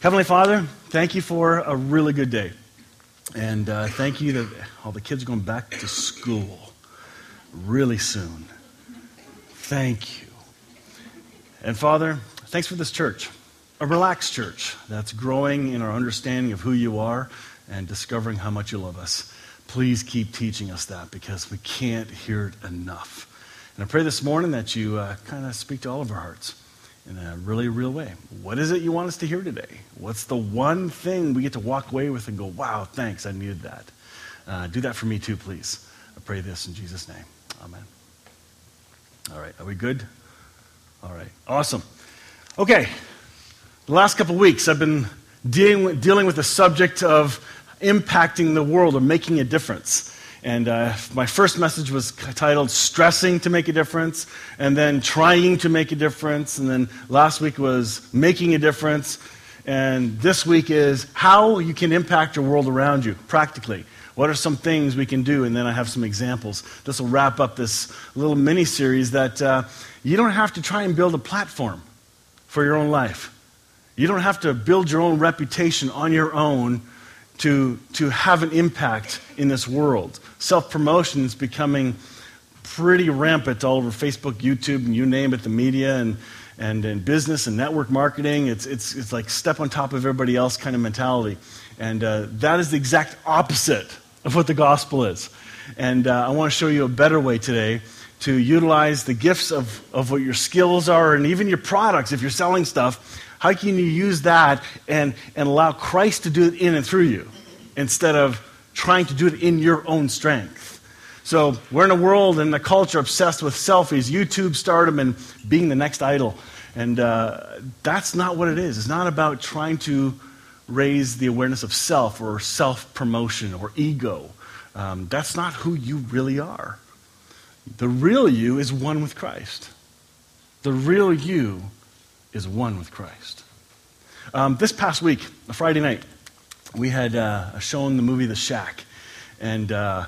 Heavenly Father, thank you for a really good day. And uh, thank you that all the kids are going back to school really soon. Thank you. And Father, thanks for this church, a relaxed church that's growing in our understanding of who you are and discovering how much you love us. Please keep teaching us that because we can't hear it enough. And I pray this morning that you uh, kind of speak to all of our hearts in a really real way. What is it you want us to hear today? What's the one thing we get to walk away with and go, wow, thanks, I needed that? Uh, do that for me too, please. I pray this in Jesus' name. Amen. All right, are we good? All right, awesome. Okay, the last couple weeks I've been dealing with, dealing with the subject of impacting the world or making a difference. And uh, my first message was titled Stressing to Make a Difference, and then Trying to Make a Difference, and then last week was Making a Difference, and this week is How You Can Impact Your World Around You, practically. What are some things we can do? And then I have some examples. This will wrap up this little mini series that uh, you don't have to try and build a platform for your own life. You don't have to build your own reputation on your own to, to have an impact in this world. Self promotion is becoming pretty rampant all over Facebook, YouTube, and you name it, the media and, and, and business and network marketing. It's, it's, it's like step on top of everybody else kind of mentality. And uh, that is the exact opposite of what the gospel is. And uh, I want to show you a better way today to utilize the gifts of, of what your skills are and even your products if you're selling stuff how can you use that and, and allow Christ to do it in and through you instead of trying to do it in your own strength? So we're in a world and a culture obsessed with selfies, YouTube stardom, and being the next idol. And uh, that's not what it is. It's not about trying to raise the awareness of self or self promotion or ego. Um, that's not who you really are. The real you is one with Christ. The real you is one with Christ. Um, this past week, a Friday night, we had uh, shown the movie The Shack. And uh,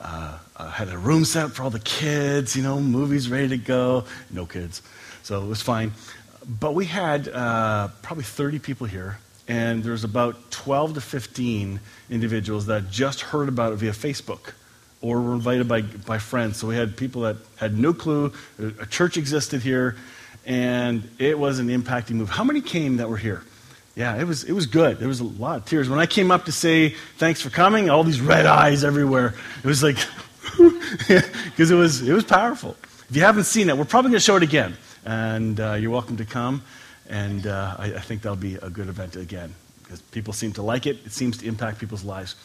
uh, had a room set for all the kids, you know, movies ready to go. No kids. So it was fine. But we had uh, probably 30 people here. And there's about 12 to 15 individuals that just heard about it via Facebook or were invited by, by friends. So we had people that had no clue a church existed here and it was an impacting move. How many came that were here? Yeah, it was, it was good. There was a lot of tears. When I came up to say thanks for coming, all these red eyes everywhere. It was like, because it was, it was powerful. If you haven't seen it, we're probably going to show it again. And uh, you're welcome to come. And uh, I, I think that'll be a good event again because people seem to like it. It seems to impact people's lives.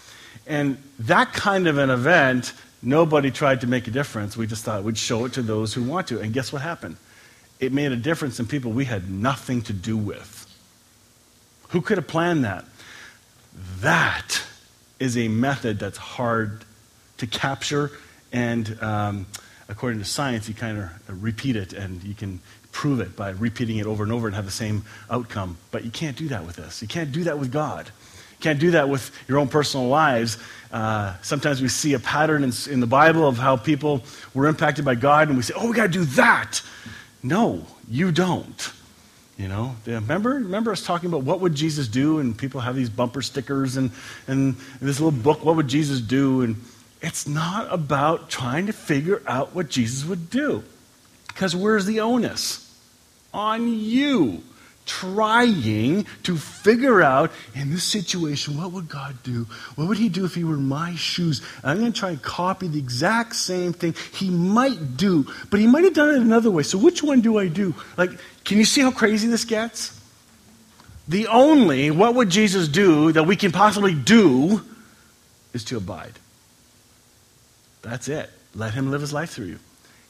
And that kind of an event, nobody tried to make a difference. We just thought we'd show it to those who want to. And guess what happened? It made a difference in people we had nothing to do with. Who could have planned that? That is a method that's hard to capture, and um, according to science, you kind of repeat it and you can prove it by repeating it over and over and have the same outcome. But you can't do that with this. You can't do that with God. You can't do that with your own personal lives. Uh, sometimes we see a pattern in, in the Bible of how people were impacted by God, and we say, oh, we got to do that. No, you don't. You know, remember, remember us talking about what would Jesus do, and people have these bumper stickers and, and this little book, what would Jesus do? And it's not about trying to figure out what Jesus would do. Because where's the onus? On you trying to figure out in this situation what would God do? What would He do if He were in my shoes? And I'm going to try and copy the exact same thing He might do, but He might have done it another way. So which one do I do? Like, can you see how crazy this gets? The only what would Jesus do that we can possibly do is to abide. That's it. Let Him live His life through you.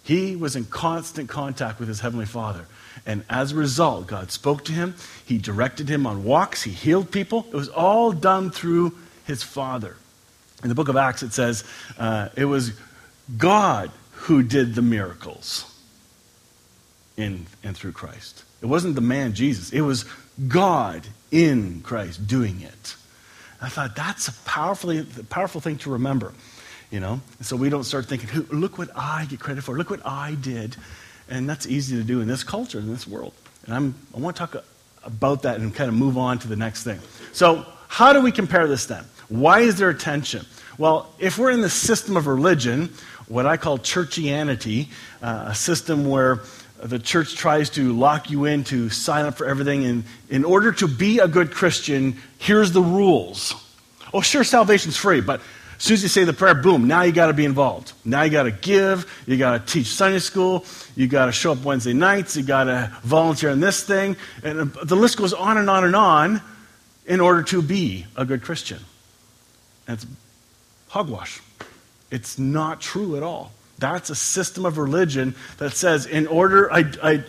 He was in constant contact with his heavenly Father. And as a result, God spoke to him. He directed him on walks. He healed people. It was all done through his Father. In the book of Acts, it says uh, it was God who did the miracles in and through Christ. It wasn't the man Jesus, it was God in Christ doing it. I thought that's a powerful, powerful thing to remember. You know? So we don't start thinking, look what I get credit for, look what I did. And that's easy to do in this culture, in this world. And I'm, I want to talk about that and kind of move on to the next thing. So, how do we compare this then? Why is there a tension? Well, if we're in the system of religion, what I call churchianity, uh, a system where the church tries to lock you in to sign up for everything, and in order to be a good Christian, here's the rules. Oh, sure, salvation's free, but as soon as you say the prayer, boom, now you got to be involved. Now you got to give, you got to teach Sunday school, you got to show up Wednesday nights, you got to volunteer in this thing, and uh, the list goes on and on and on in order to be a good Christian. And it's hogwash. It's not true at all. That's a system of religion that says, in order, I, I,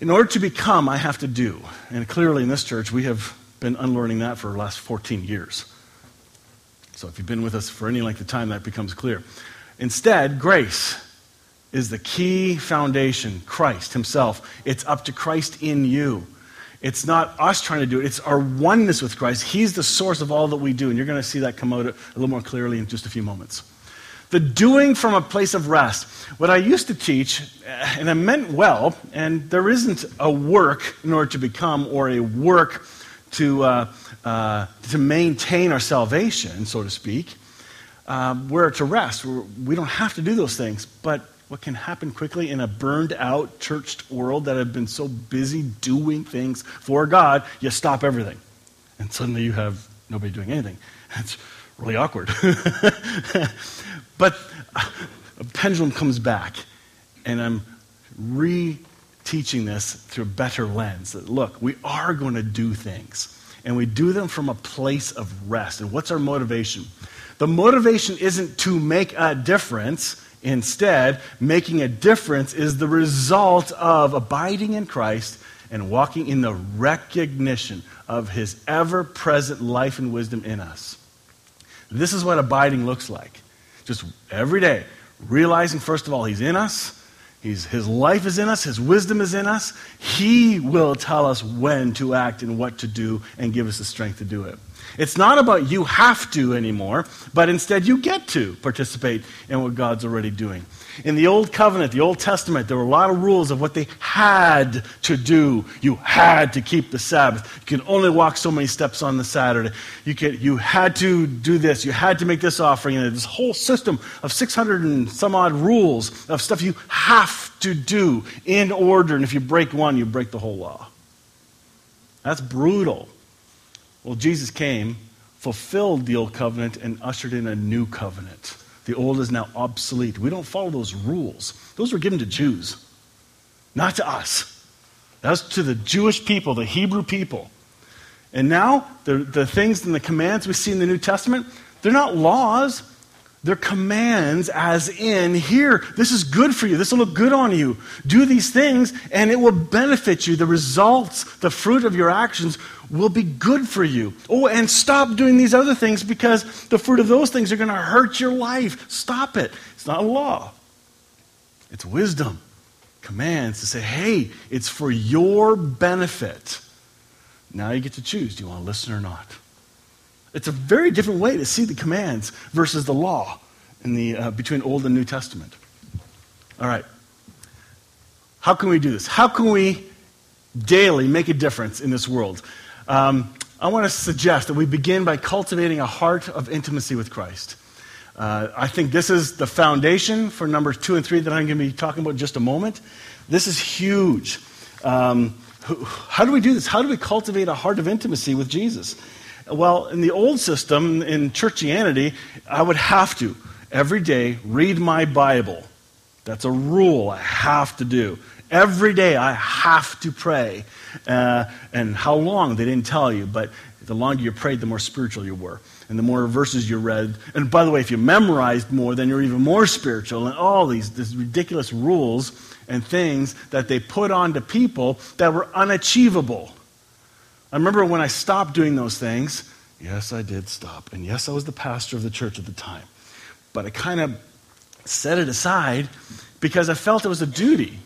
in order to become, I have to do. And clearly in this church, we have been unlearning that for the last 14 years. So if you've been with us for any length of time, that becomes clear. Instead, grace is the key foundation Christ Himself. It's up to Christ in you. It's not us trying to do it, it's our oneness with Christ. He's the source of all that we do. And you're going to see that come out a little more clearly in just a few moments. The doing from a place of rest. What I used to teach, and I meant well, and there isn't a work in order to become or a work to. Uh, uh, to maintain our salvation, so to speak, um, we're to rest. We're, we do not have to do those things. But what can happen quickly in a burned out, churched world that have been so busy doing things for God, you stop everything. And suddenly you have nobody doing anything. It's really awkward. but a pendulum comes back, and I'm re-teaching this through a better lens. That, look, we are going to do things and we do them from a place of rest. And what's our motivation? The motivation isn't to make a difference. Instead, making a difference is the result of abiding in Christ and walking in the recognition of his ever present life and wisdom in us. This is what abiding looks like. Just every day, realizing, first of all, he's in us He's, his life is in us, His wisdom is in us. He will tell us when to act and what to do and give us the strength to do it. It's not about you have to anymore, but instead you get to participate in what God's already doing. In the Old Covenant, the Old Testament, there were a lot of rules of what they had to do. You had to keep the Sabbath. You could only walk so many steps on the Saturday. You, could, you had to do this. You had to make this offering. And this whole system of 600 and some odd rules of stuff you have to do in order. And if you break one, you break the whole law. That's brutal. Well, Jesus came, fulfilled the old covenant, and ushered in a new covenant. The old is now obsolete. We don't follow those rules. Those were given to Jews, not to us. That was to the Jewish people, the Hebrew people. And now, the, the things and the commands we see in the New Testament, they're not laws, they're commands, as in, here, this is good for you. This will look good on you. Do these things, and it will benefit you. The results, the fruit of your actions will be good for you. Oh, and stop doing these other things because the fruit of those things are going to hurt your life. Stop it. It's not a law, it's wisdom. Commands to say, hey, it's for your benefit. Now you get to choose do you want to listen or not? It's a very different way to see the commands versus the law in the, uh, between Old and New Testament. All right. How can we do this? How can we daily make a difference in this world? Um, I want to suggest that we begin by cultivating a heart of intimacy with Christ. Uh, I think this is the foundation for numbers two and three that I'm going to be talking about in just a moment. This is huge. Um, how do we do this? How do we cultivate a heart of intimacy with Jesus? Well, in the old system, in churchianity, I would have to every day read my Bible. That's a rule I have to do. Every day I have to pray. Uh, and how long, they didn't tell you, but the longer you prayed, the more spiritual you were. And the more verses you read. And by the way, if you memorized more, then you're even more spiritual. And all these, these ridiculous rules and things that they put onto people that were unachievable. I remember when I stopped doing those things. Yes, I did stop. And yes, I was the pastor of the church at the time. But I kind of set it aside because I felt it was a duty.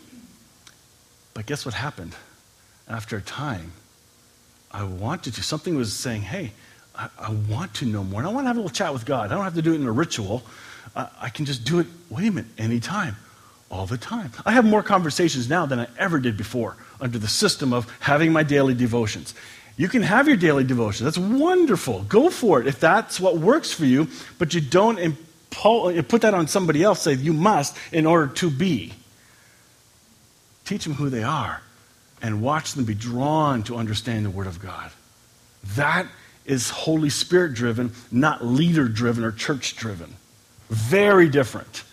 But guess what happened? After a time, I wanted to. Something was saying, hey, I, I want to know more. And I want to have a little chat with God. I don't have to do it in a ritual. I can just do it, wait a minute, anytime. all the time. I have more conversations now than I ever did before under the system of having my daily devotions. You can have your daily devotion. That's wonderful. Go for it if that's what works for you, but you don't impo- put that on somebody else, say you must in order to be. Teach them who they are and watch them be drawn to understand the Word of God. That is Holy Spirit driven, not leader driven or church driven. Very different.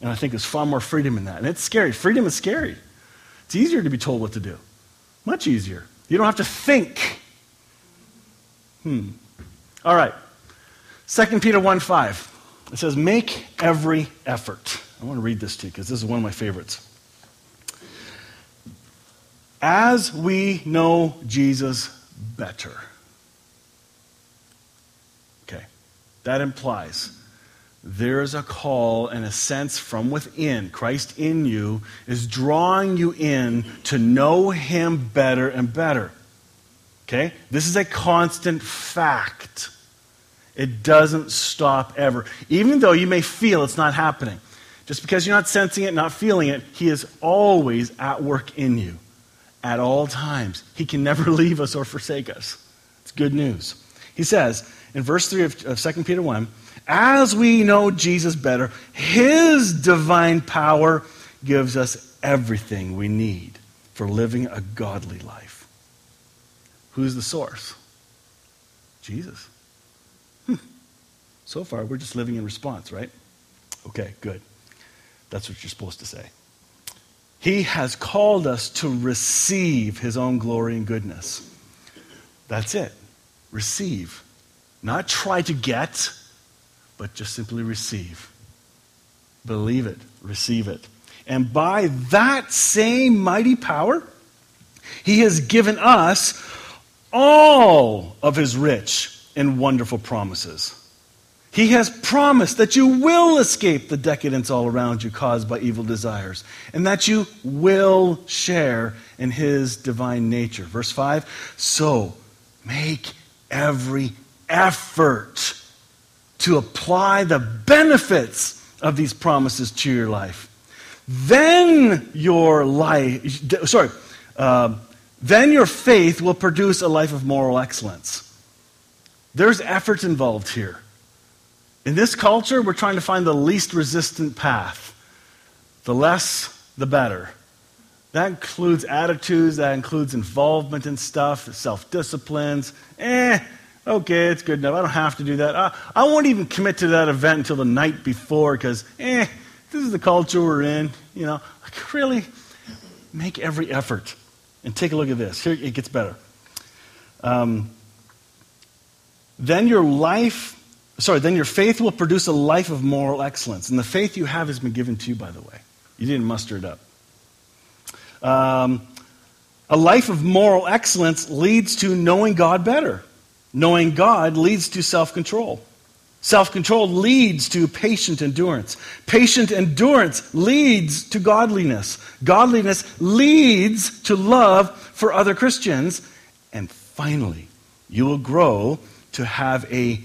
And I think there's far more freedom in that. And it's scary. Freedom is scary. It's easier to be told what to do. Much easier. You don't have to think. Hmm. All right. 2 Peter 1 5. It says, Make every effort. I want to read this to you because this is one of my favorites. As we know Jesus better. Okay. That implies there is a call and a sense from within. Christ in you is drawing you in to know Him better and better. Okay? This is a constant fact. It doesn't stop ever. Even though you may feel it's not happening. Just because you're not sensing it, not feeling it, He is always at work in you at all times. He can never leave us or forsake us. It's good news. He says in verse 3 of, of 2 Peter 1 as we know Jesus better, His divine power gives us everything we need for living a godly life. Who's the source? Jesus. Hmm. So far, we're just living in response, right? Okay, good. That's what you're supposed to say. He has called us to receive His own glory and goodness. That's it. Receive. Not try to get but just simply receive. Believe it, receive it. And by that same mighty power, he has given us all of his rich and wonderful promises. He has promised that you will escape the decadence all around you caused by evil desires, and that you will share in his divine nature. Verse 5 So make every effort to apply the benefits of these promises to your life. Then your life, sorry, uh, then your faith will produce a life of moral excellence. There's effort involved here. In this culture, we're trying to find the least resistant path. The less, the better. That includes attitudes, that includes involvement in stuff, self disciplines. Eh, okay, it's good enough. I don't have to do that. I, I won't even commit to that event until the night before because, eh, this is the culture we're in. You know, like, really make every effort. And take a look at this. Here it gets better. Um, then your life, sorry, then your faith will produce a life of moral excellence. And the faith you have has been given to you, by the way. You didn't muster it up. Um, a life of moral excellence leads to knowing God better. Knowing God leads to self control. Self control leads to patient endurance. Patient endurance leads to godliness. Godliness leads to love for other Christians. And finally, you will grow to have a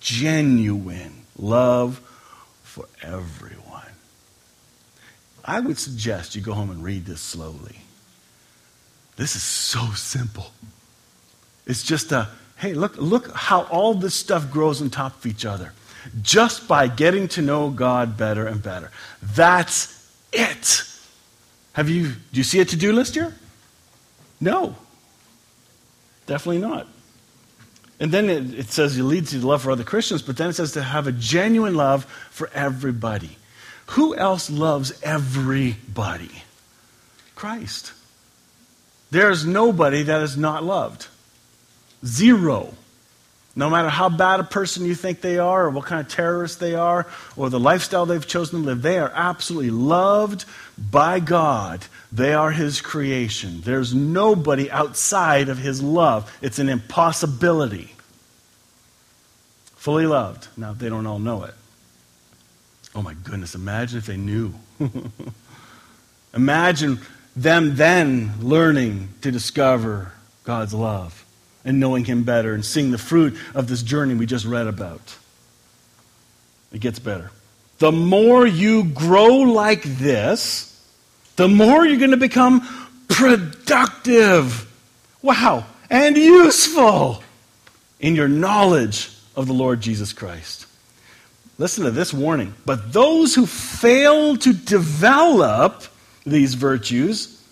genuine love for everyone. I would suggest you go home and read this slowly. This is so simple. It's just a hey, look, look how all this stuff grows on top of each other just by getting to know God better and better. That's it. Have you, do you see a to do list here? No. Definitely not. And then it, it says it leads you to love for other Christians, but then it says to have a genuine love for everybody. Who else loves everybody? Christ. There's nobody that is not loved. Zero. No matter how bad a person you think they are, or what kind of terrorist they are, or the lifestyle they've chosen to live, they are absolutely loved by God. They are His creation. There's nobody outside of His love. It's an impossibility. Fully loved. Now, they don't all know it. Oh my goodness, imagine if they knew. imagine them then learning to discover God's love and knowing Him better and seeing the fruit of this journey we just read about. It gets better. The more you grow like this, the more you're going to become productive. Wow. And useful in your knowledge of the Lord Jesus Christ. Listen to this warning. But those who fail to develop these virtues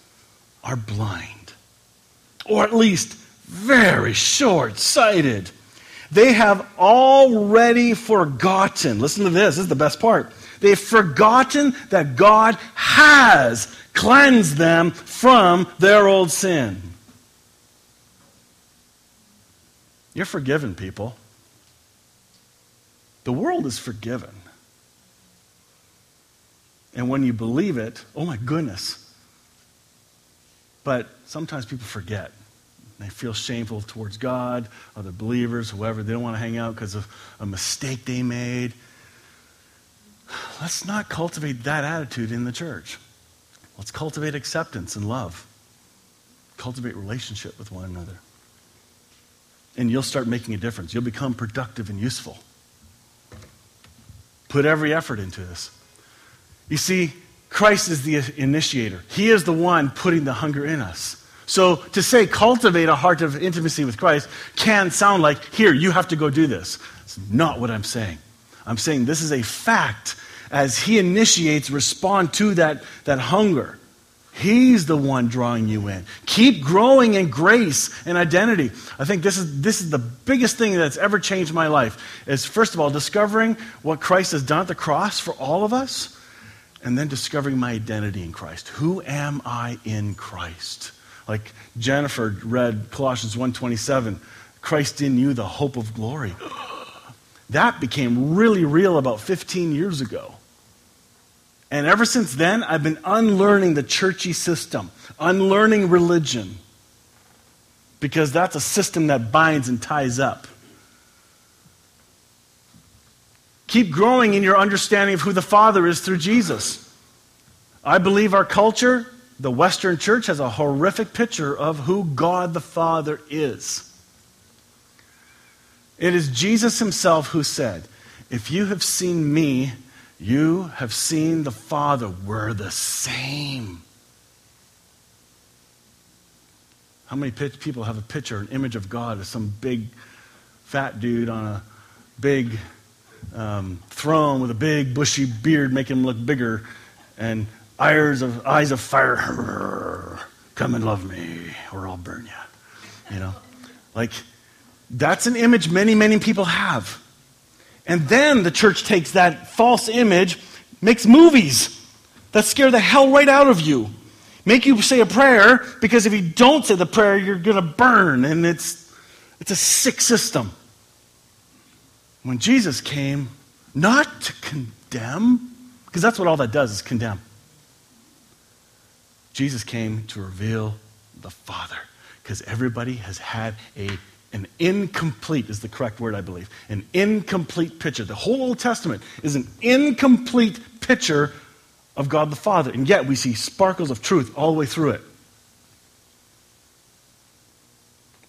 are blind, or at least very short sighted. They have already forgotten. Listen to this, this is the best part. They've forgotten that God has cleansed them from their old sin. You're forgiven, people. The world is forgiven. And when you believe it, oh my goodness. But sometimes people forget. They feel shameful towards God, other believers, whoever. They don't want to hang out because of a mistake they made. Let's not cultivate that attitude in the church. Let's cultivate acceptance and love. Cultivate relationship with one another. And you'll start making a difference. You'll become productive and useful. Put every effort into this. You see, Christ is the initiator, He is the one putting the hunger in us. So to say cultivate a heart of intimacy with Christ can sound like, here, you have to go do this. It's not what I'm saying. I'm saying this is a fact. As He initiates, respond to that, that hunger. He's the one drawing you in. Keep growing in grace and identity. I think this is, this is the biggest thing that's ever changed my life. Is first of all, discovering what Christ has done at the cross for all of us, and then discovering my identity in Christ. Who am I in Christ? Like Jennifer read Colossians 1:27, Christ in you, the hope of glory. That became really real about 15 years ago. And ever since then, I've been unlearning the churchy system, unlearning religion, because that's a system that binds and ties up. Keep growing in your understanding of who the Father is through Jesus. I believe our culture, the Western church, has a horrific picture of who God the Father is. It is Jesus himself who said, If you have seen me, you have seen the Father. We're the same. How many people have a picture, an image of God as some big fat dude on a big um, throne with a big bushy beard, making him look bigger, and eyes of, eyes of fire? Come and love me, or I'll burn you. You know? Like, that's an image many, many people have. And then the church takes that false image, makes movies that scare the hell right out of you. Make you say a prayer because if you don't say the prayer, you're going to burn. And it's, it's a sick system. When Jesus came, not to condemn, because that's what all that does is condemn. Jesus came to reveal the Father because everybody has had a an incomplete is the correct word, I believe. An incomplete picture. The whole Old Testament is an incomplete picture of God the Father. And yet we see sparkles of truth all the way through it.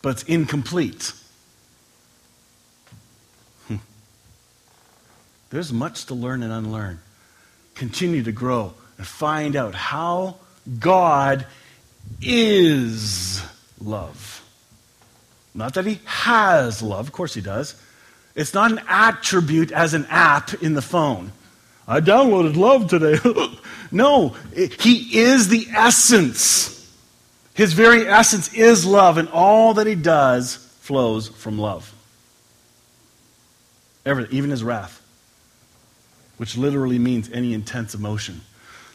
But it's incomplete. Hmm. There's much to learn and unlearn. Continue to grow and find out how God is love. Not that he has love, of course he does. It's not an attribute as an app in the phone. I downloaded love today. no, he is the essence. His very essence is love, and all that he does flows from love. Everything, even his wrath, which literally means any intense emotion.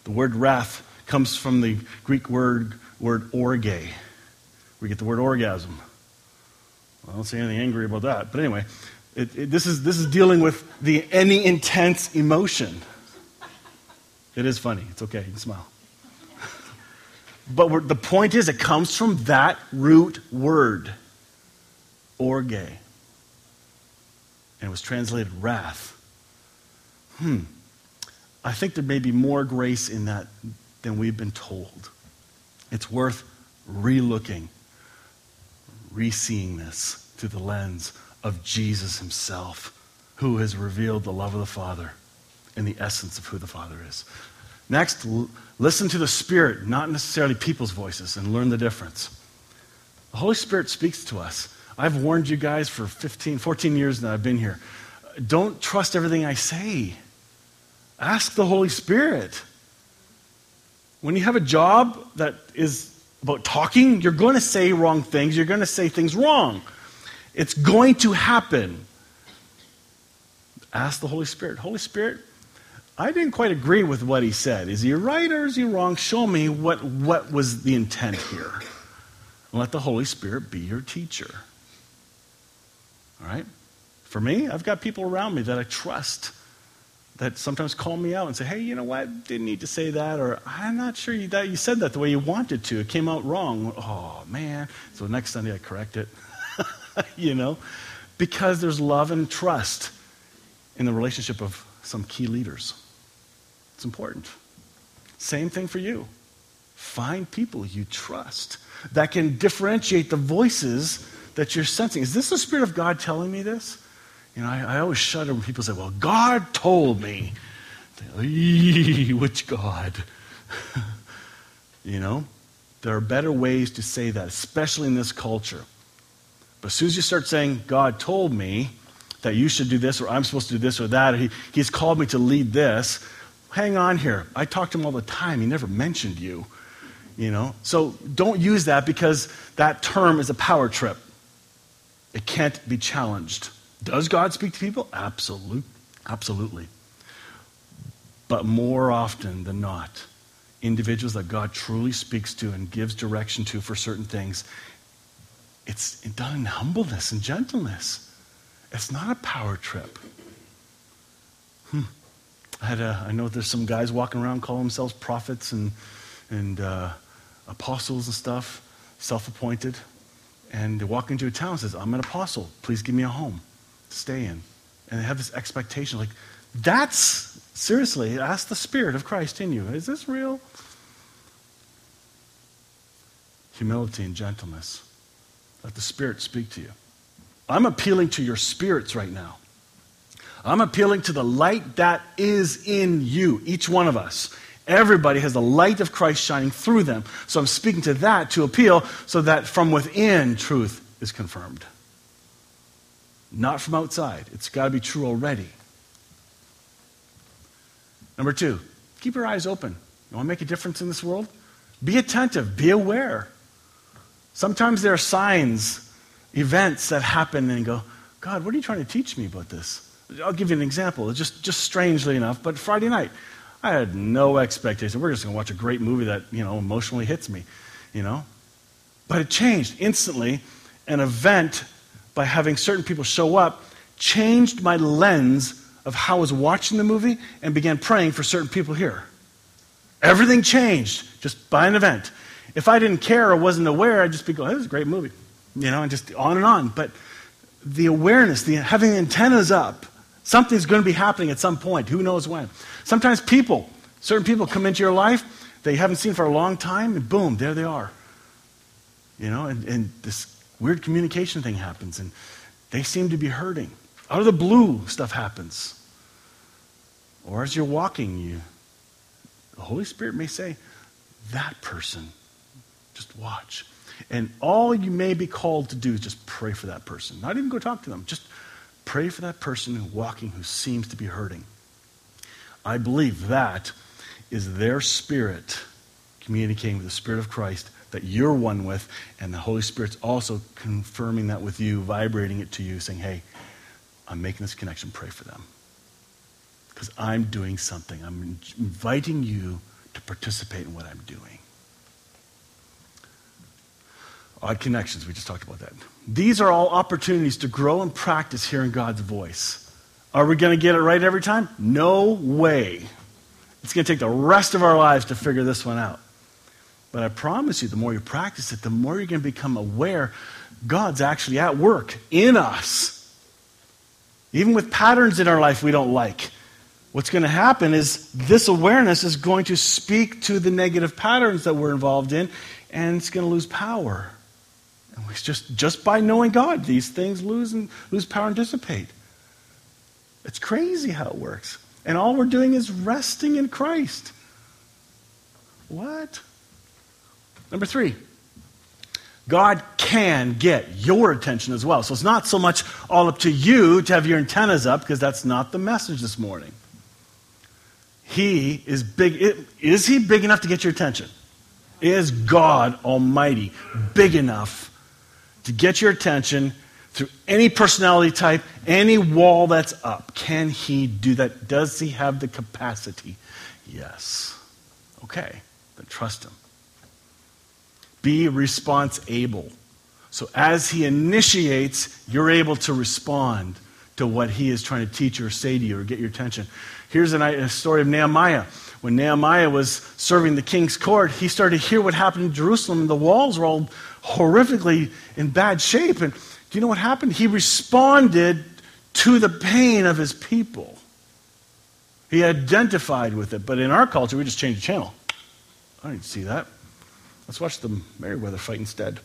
The word wrath comes from the Greek word, word orge. We get the word orgasm. I don't see anything angry about that. But anyway, it, it, this, is, this is dealing with the any intense emotion. It is funny. It's okay. You can smile. but the point is, it comes from that root word, orge. And it was translated wrath. Hmm. I think there may be more grace in that than we've been told. It's worth relooking re-seeing this through the lens of Jesus himself, who has revealed the love of the Father and the essence of who the Father is. Next, l- listen to the Spirit, not necessarily people's voices, and learn the difference. The Holy Spirit speaks to us. I've warned you guys for 15, 14 years now I've been here. Don't trust everything I say. Ask the Holy Spirit. When you have a job that is about talking, you're going to say wrong things. You're going to say things wrong. It's going to happen. Ask the Holy Spirit. Holy Spirit, I didn't quite agree with what he said. Is he right or is he wrong? Show me what, what was the intent here. Let the Holy Spirit be your teacher. All right? For me, I've got people around me that I trust that sometimes call me out and say, hey, you know what? Didn't need to say that, or I'm not sure you, that you said that the way you wanted to. It came out wrong. Oh, man. So next Sunday I correct it. you know? Because there's love and trust in the relationship of some key leaders. It's important. Same thing for you. Find people you trust that can differentiate the voices that you're sensing. Is this the Spirit of God telling me this? You know, I, I always shudder when people say, Well, God told me. Which God? you know, there are better ways to say that, especially in this culture. But as soon as you start saying, God told me that you should do this, or I'm supposed to do this or that, or he, He's called me to lead this, hang on here. I talk to him all the time. He never mentioned you. You know? So don't use that because that term is a power trip. It can't be challenged. Does God speak to people? Absolute, absolutely. But more often than not, individuals that God truly speaks to and gives direction to for certain things, it's done in humbleness and gentleness. It's not a power trip. Hmm. I, had a, I know there's some guys walking around calling themselves prophets and, and uh, apostles and stuff, self appointed. And they walk into a town and says, I'm an apostle. Please give me a home stay in. And they have this expectation like, that's, seriously, ask the Spirit of Christ in you. Is this real? Humility and gentleness. Let the Spirit speak to you. I'm appealing to your spirits right now. I'm appealing to the light that is in you, each one of us. Everybody has the light of Christ shining through them. So I'm speaking to that to appeal so that from within truth is confirmed. Not from outside. It's got to be true already. Number two, keep your eyes open. You want to make a difference in this world? Be attentive, be aware. Sometimes there are signs, events that happen and go, God, what are you trying to teach me about this? I'll give you an example. Just, just strangely enough, but Friday night, I had no expectation. We're just going to watch a great movie that, you know, emotionally hits me, you know? But it changed instantly. An event, by having certain people show up, changed my lens of how I was watching the movie and began praying for certain people here. Everything changed just by an event. If I didn't care or wasn't aware, I'd just be going, this is a great movie, you know, and just on and on. But the awareness, the having the antennas up, something's going to be happening at some point. Who knows when? Sometimes people, certain people come into your life that you haven't seen for a long time, and boom, there they are. You know, and, and this weird communication thing happens, and they seem to be hurting. Out of the blue, stuff happens. Or as you're walking, you, the Holy Spirit may say, that person, just watch. And all you may be called to do is just pray for that person. Not even go talk to them. Just pray for that person who's walking who seems to be hurting. I believe that is their spirit communicating with the Spirit of Christ that you're one with, and the Holy Spirit's also confirming that with you, vibrating it to you, saying, hey, I'm making this connection, pray for them. Because I'm doing something. I'm inviting you to participate in what I'm doing. Odd connections, we just talked about that. These are all opportunities to grow and practice hearing God's voice. Are we going to get it right every time? No way. It's going to take the rest of our lives to figure this one out. But I promise you, the more you practice it, the more you're going to become aware God's actually at work in us. Even with patterns in our life we don't like. What's going to happen is this awareness is going to speak to the negative patterns that we're involved in, and it's going to lose power. And it's just, just by knowing God, these things lose, and, lose power and dissipate. It's crazy how it works. And all we're doing is resting in Christ. What? Number three, God can get your attention as well. So it's not so much all up to you to have your antennas up, because that's not the message this morning. He is big. Is he big enough to get your attention? Is God Almighty big enough to get your attention through any personality type, any wall that's up? Can he do that? Does he have the capacity? Yes. Okay, then trust him. Be response able. So as he initiates, you're able to respond to what he is trying to teach or say to you or get your attention. Here's a story of Nehemiah. When Nehemiah was serving the king's court, he started to hear what happened in Jerusalem, and the walls were all horrifically in bad shape. And do you know what happened? He responded to the pain of his people. He identified with it. But in our culture, we just change the channel. I didn't see that. Let's watch the Mayweather fight instead.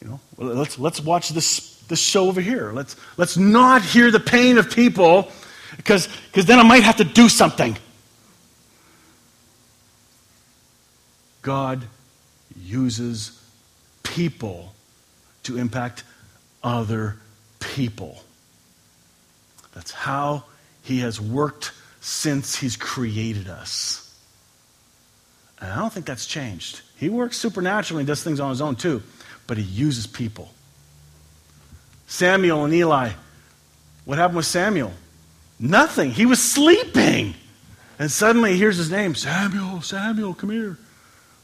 You know, let's, let's watch this, this show over here. Let's, let's not hear the pain of people because then I might have to do something. God uses people to impact other people. That's how He has worked since He's created us. And I don't think that's changed. He works supernaturally and does things on His own too, but He uses people. Samuel and Eli. What happened with Samuel? Nothing. He was sleeping. And suddenly he hears his name Samuel, Samuel, come here.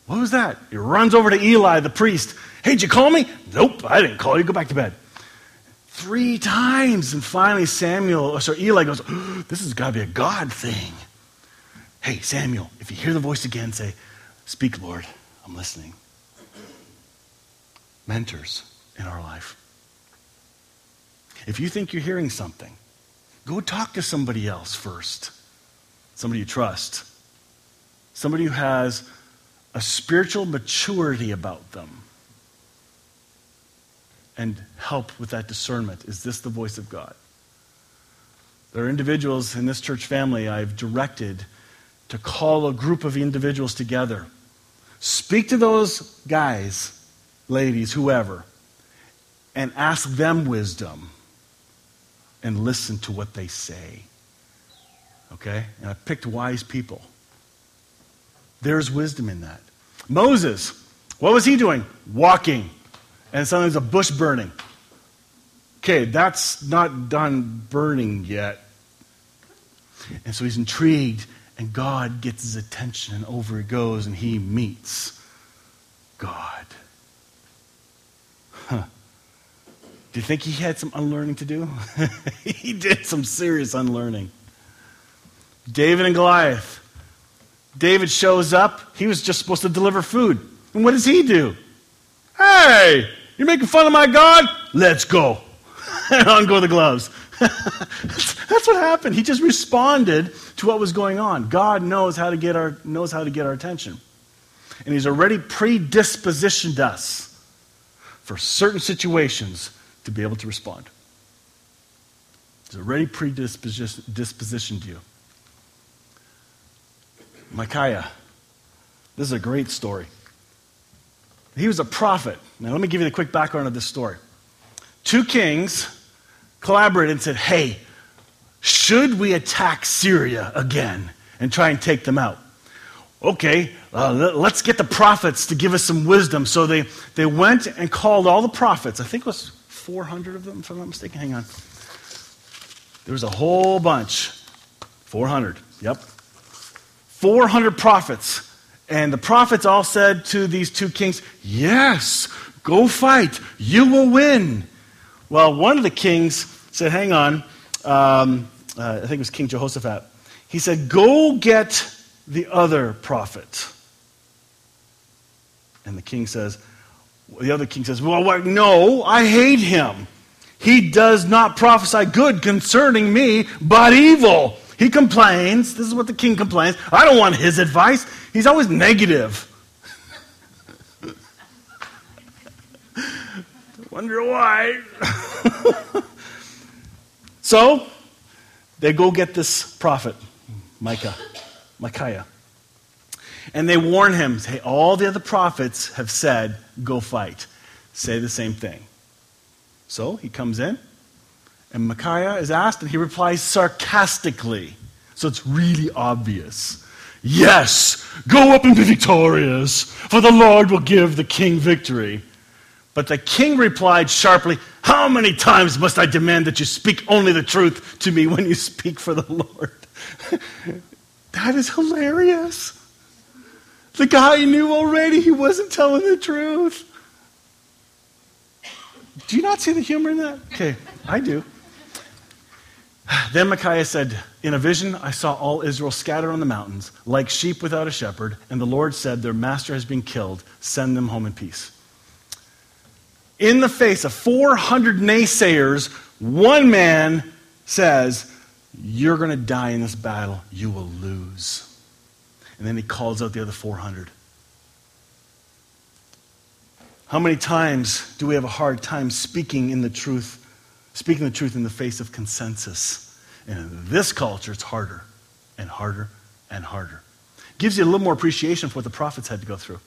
What was that? He runs over to Eli, the priest. Hey, did you call me? Nope, I didn't call you. Go back to bed. Three times. And finally, Samuel, or sorry, Eli goes, oh, This has got to be a God thing. Hey, Samuel, if you hear the voice again, say, Speak, Lord, I'm listening. Mentors in our life. If you think you're hearing something, go talk to somebody else first. Somebody you trust. Somebody who has a spiritual maturity about them and help with that discernment. Is this the voice of God? There are individuals in this church family I've directed to call a group of individuals together. Speak to those guys, ladies, whoever, and ask them wisdom and listen to what they say. Okay? And I picked wise people. There's wisdom in that. Moses, what was he doing? Walking. And suddenly there's a bush burning. Okay, that's not done burning yet. And so he's intrigued, and God gets his attention, and over he goes, and he meets God. Huh. Do you think he had some unlearning to do? he did some serious unlearning. David and Goliath. David shows up. He was just supposed to deliver food. And what does he do? Hey, you're making fun of my God? Let's go. and on go the gloves. That's what happened. He just responded to what was going on. God knows how to get our, knows how to get our attention. And He's already predispositioned us for certain situations to be able to respond. He's already predispositioned you. Micaiah. This is a great story. He was a prophet. Now, let me give you the quick background of this story. Two kings collaborated and said, Hey, should we attack Syria again and try and take them out? Okay, uh, let's get the prophets to give us some wisdom. So they, they went and called all the prophets. I think it was 400 of them, if I'm not mistaken. Hang on. There was a whole bunch. 400. Yep. 400 prophets. And the prophets all said to these two kings, Yes, go fight. You will win. Well, one of the kings said, Hang on. Um, uh, I think it was King Jehoshaphat. He said, Go get the other prophet. And the king says, the other king says, Well, what? no, I hate him. He does not prophesy good concerning me, but evil. He complains. This is what the king complains. I don't want his advice. He's always negative. Wonder why. so they go get this prophet, Micah, Micaiah. And they warn him, hey, all the other prophets have said, go fight. Say the same thing. So he comes in, and Micaiah is asked, and he replies sarcastically. So it's really obvious. Yes, go up and be victorious, for the Lord will give the king victory. But the king replied sharply, How many times must I demand that you speak only the truth to me when you speak for the Lord? that is hilarious. The guy knew already he wasn't telling the truth. Do you not see the humor in that? Okay, I do. Then Micaiah said, In a vision, I saw all Israel scattered on the mountains, like sheep without a shepherd, and the Lord said, Their master has been killed. Send them home in peace. In the face of 400 naysayers, one man says, You're going to die in this battle. You will lose. And then he calls out the other 400. How many times do we have a hard time speaking in the truth, speaking the truth in the face of consensus? And in this culture, it's harder and harder and harder. Gives you a little more appreciation for what the prophets had to go through.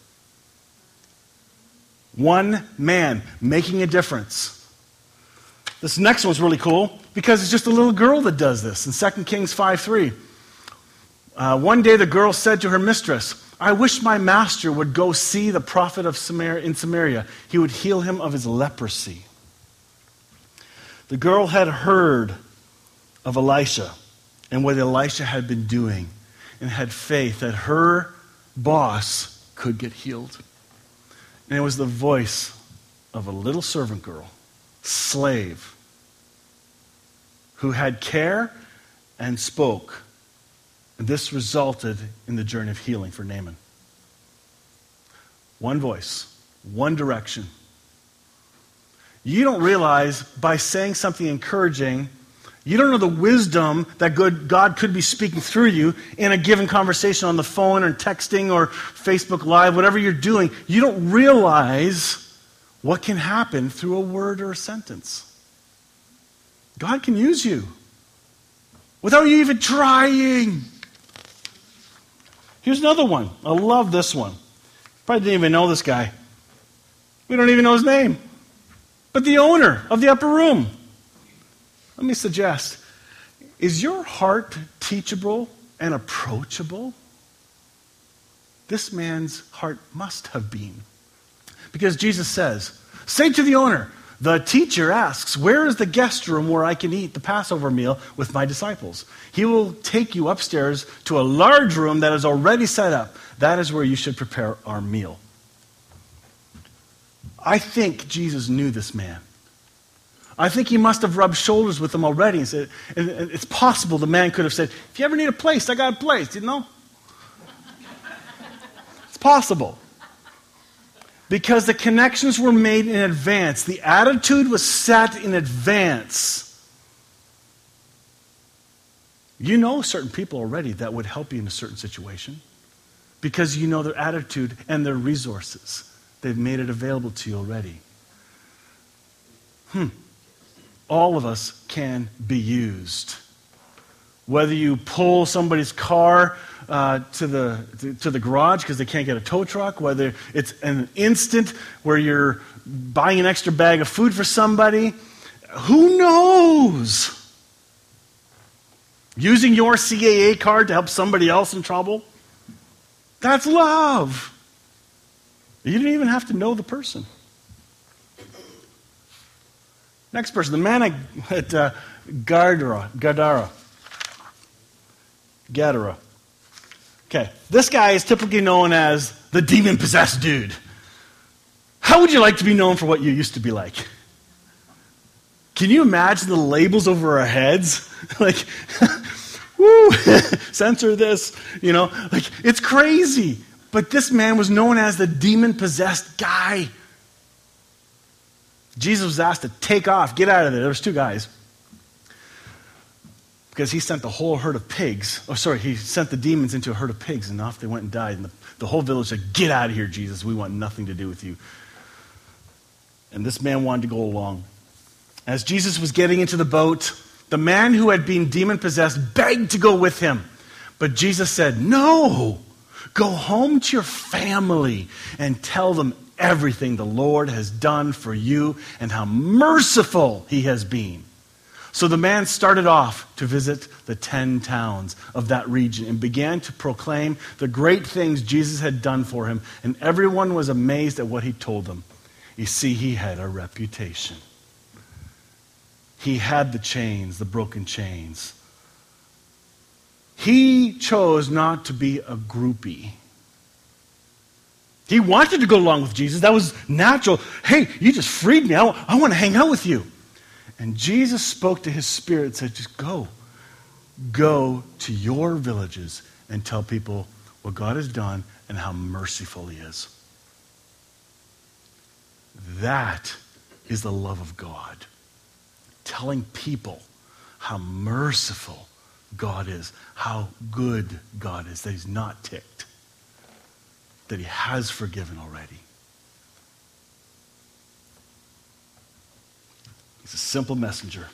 One man making a difference. This next one's really cool because it's just a little girl that does this in 2 Kings 5 3. Uh, one day the girl said to her mistress, I wish my master would go see the prophet of Samaria, in Samaria. He would heal him of his leprosy. The girl had heard of Elisha and what Elisha had been doing and had faith that her boss could get healed. And it was the voice of a little servant girl, slave, who had care and spoke. And this resulted in the journey of healing for Naaman. One voice, one direction. You don't realize by saying something encouraging you don't know the wisdom that good, God could be speaking through you in a given conversation on the phone or texting or Facebook Live, whatever you're doing. You don't realize what can happen through a word or a sentence. God can use you without you even trying. Here's another one. I love this one. Probably didn't even know this guy. We don't even know his name. But the owner of the upper room. Let me suggest is your heart teachable and approachable? This man's heart must have been. Because Jesus says, Say to the owner, the teacher asks, Where is the guest room where I can eat the Passover meal with my disciples? He will take you upstairs to a large room that is already set up. That is where you should prepare our meal. I think Jesus knew this man. I think he must have rubbed shoulders with them already and said, and it's possible the man could have said, If you ever need a place, I got a place, you know? It's possible. Because the connections were made in advance, the attitude was set in advance. You know certain people already that would help you in a certain situation because you know their attitude and their resources. They've made it available to you already. Hmm all of us can be used. Whether you pull somebody's car uh, to, the, to, to the garage because they can't get a tow truck, whether it's an instant where you're buying an extra bag of food for somebody, who knows? Using your CAA card to help somebody else in trouble? That's love. You didn't even have to know the person. Next person, the man at, uh, Gadara. Gadara. Gadara. Okay, this guy is typically known as the demon possessed dude. How would you like to be known for what you used to be like? Can you imagine the labels over our heads? like, woo, censor this, you know? Like, it's crazy. But this man was known as the demon possessed guy. Jesus was asked to take off, get out of there. There was two guys. Because he sent the whole herd of pigs. Oh, sorry, he sent the demons into a herd of pigs, and off they went and died. And the, the whole village said, Get out of here, Jesus. We want nothing to do with you. And this man wanted to go along. As Jesus was getting into the boat, the man who had been demon possessed begged to go with him. But Jesus said, No, Go home to your family and tell them everything the Lord has done for you and how merciful he has been. So the man started off to visit the ten towns of that region and began to proclaim the great things Jesus had done for him, and everyone was amazed at what he told them. You see, he had a reputation. He had the chains, the broken chains. He chose not to be a groupie. He wanted to go along with Jesus. That was natural. Hey, you just freed me. I, I want to hang out with you. And Jesus spoke to his spirit and said, Just go. Go to your villages and tell people what God has done and how merciful he is. That is the love of God. Telling people how merciful God is, how good God is, that he's not ticked, that he has forgiven already. He's a simple messenger.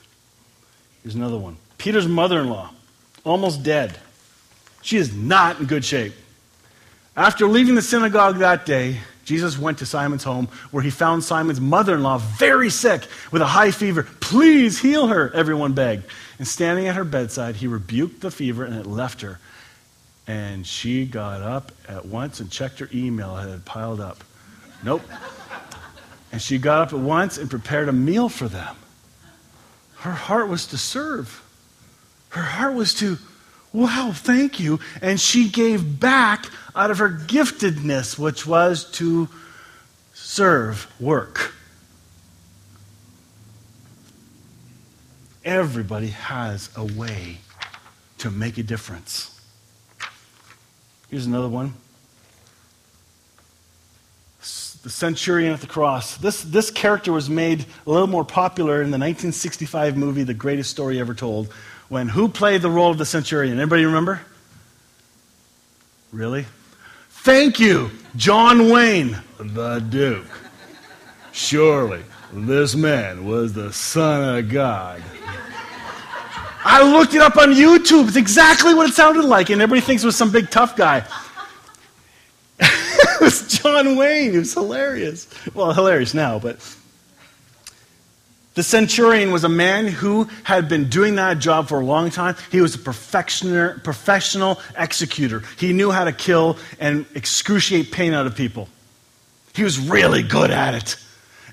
Here's another one Peter's mother in law, almost dead. She is not in good shape. After leaving the synagogue that day, Jesus went to Simon's home where he found Simon's mother in law very sick with a high fever. Please heal her, everyone begged. And standing at her bedside, he rebuked the fever and it left her. And she got up at once and checked her email that had piled up. Nope. And she got up at once and prepared a meal for them. Her heart was to serve. Her heart was to, wow, thank you. And she gave back out of her giftedness, which was to serve, work. Everybody has a way to make a difference. Here's another one. The centurion at the cross. This, this character was made a little more popular in the 1965 movie, The Greatest Story Ever Told, when who played the role of the centurion? Anybody remember? Really? Thank you, John Wayne, the Duke. Surely this man was the Son of God. I looked it up on YouTube. It's exactly what it sounded like, and everybody thinks it was some big tough guy. it was John Wayne. It was hilarious. Well, hilarious now, but. The centurion was a man who had been doing that job for a long time. He was a professional executor. He knew how to kill and excruciate pain out of people. He was really good at it.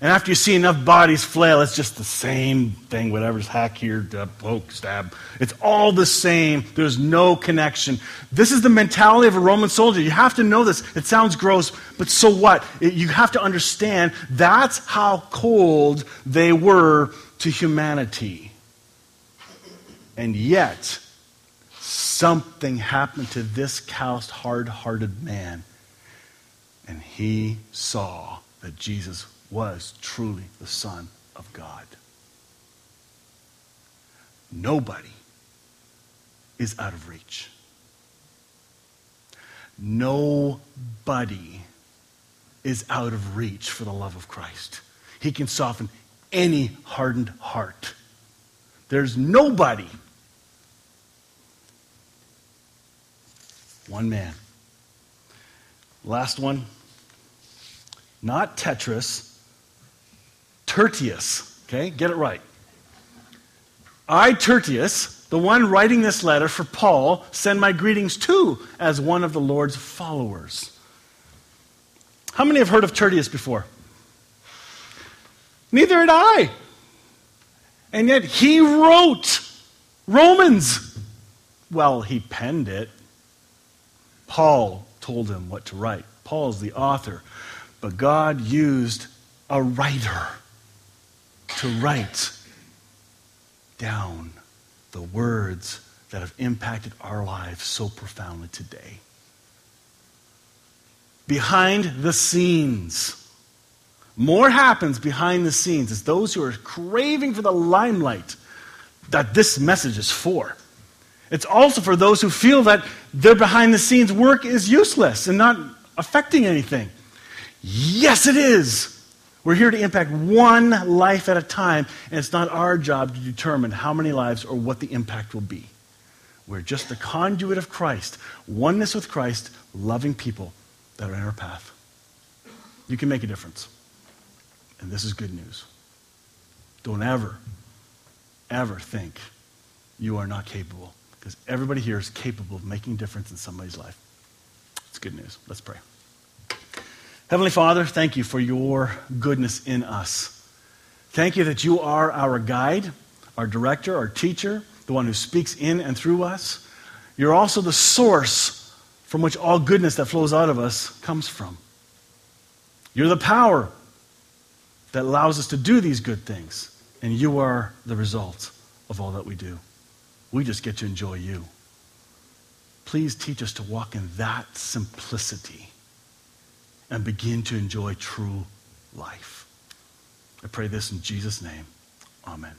And after you see enough bodies flail, it's just the same thing, whatever's hack here, poke, stab. It's all the same. There's no connection. This is the mentality of a Roman soldier. You have to know this. It sounds gross, but so what? It, you have to understand that's how cold they were to humanity. And yet, something happened to this calloused, hard hearted man. And he saw that Jesus was truly the Son of God. Nobody is out of reach. Nobody is out of reach for the love of Christ. He can soften any hardened heart. There's nobody. One man. Last one. Not Tetris, Tertius. Okay, get it right. I, Tertius, the one writing this letter for Paul, send my greetings to as one of the Lord's followers. How many have heard of Tertius before? Neither had I. And yet he wrote Romans. Well, he penned it. Paul told him what to write. Paul's the author. But God used a writer to write down the words that have impacted our lives so profoundly today. Behind the scenes, more happens behind the scenes. It's those who are craving for the limelight that this message is for. It's also for those who feel that their behind the scenes work is useless and not affecting anything. Yes, it is. We're here to impact one life at a time, and it's not our job to determine how many lives or what the impact will be. We're just the conduit of Christ, oneness with Christ, loving people that are in our path. You can make a difference. And this is good news. Don't ever, ever think you are not capable, because everybody here is capable of making a difference in somebody's life. It's good news. Let's pray. Heavenly Father, thank you for your goodness in us. Thank you that you are our guide, our director, our teacher, the one who speaks in and through us. You're also the source from which all goodness that flows out of us comes from. You're the power that allows us to do these good things, and you are the result of all that we do. We just get to enjoy you. Please teach us to walk in that simplicity and begin to enjoy true life. I pray this in Jesus' name. Amen.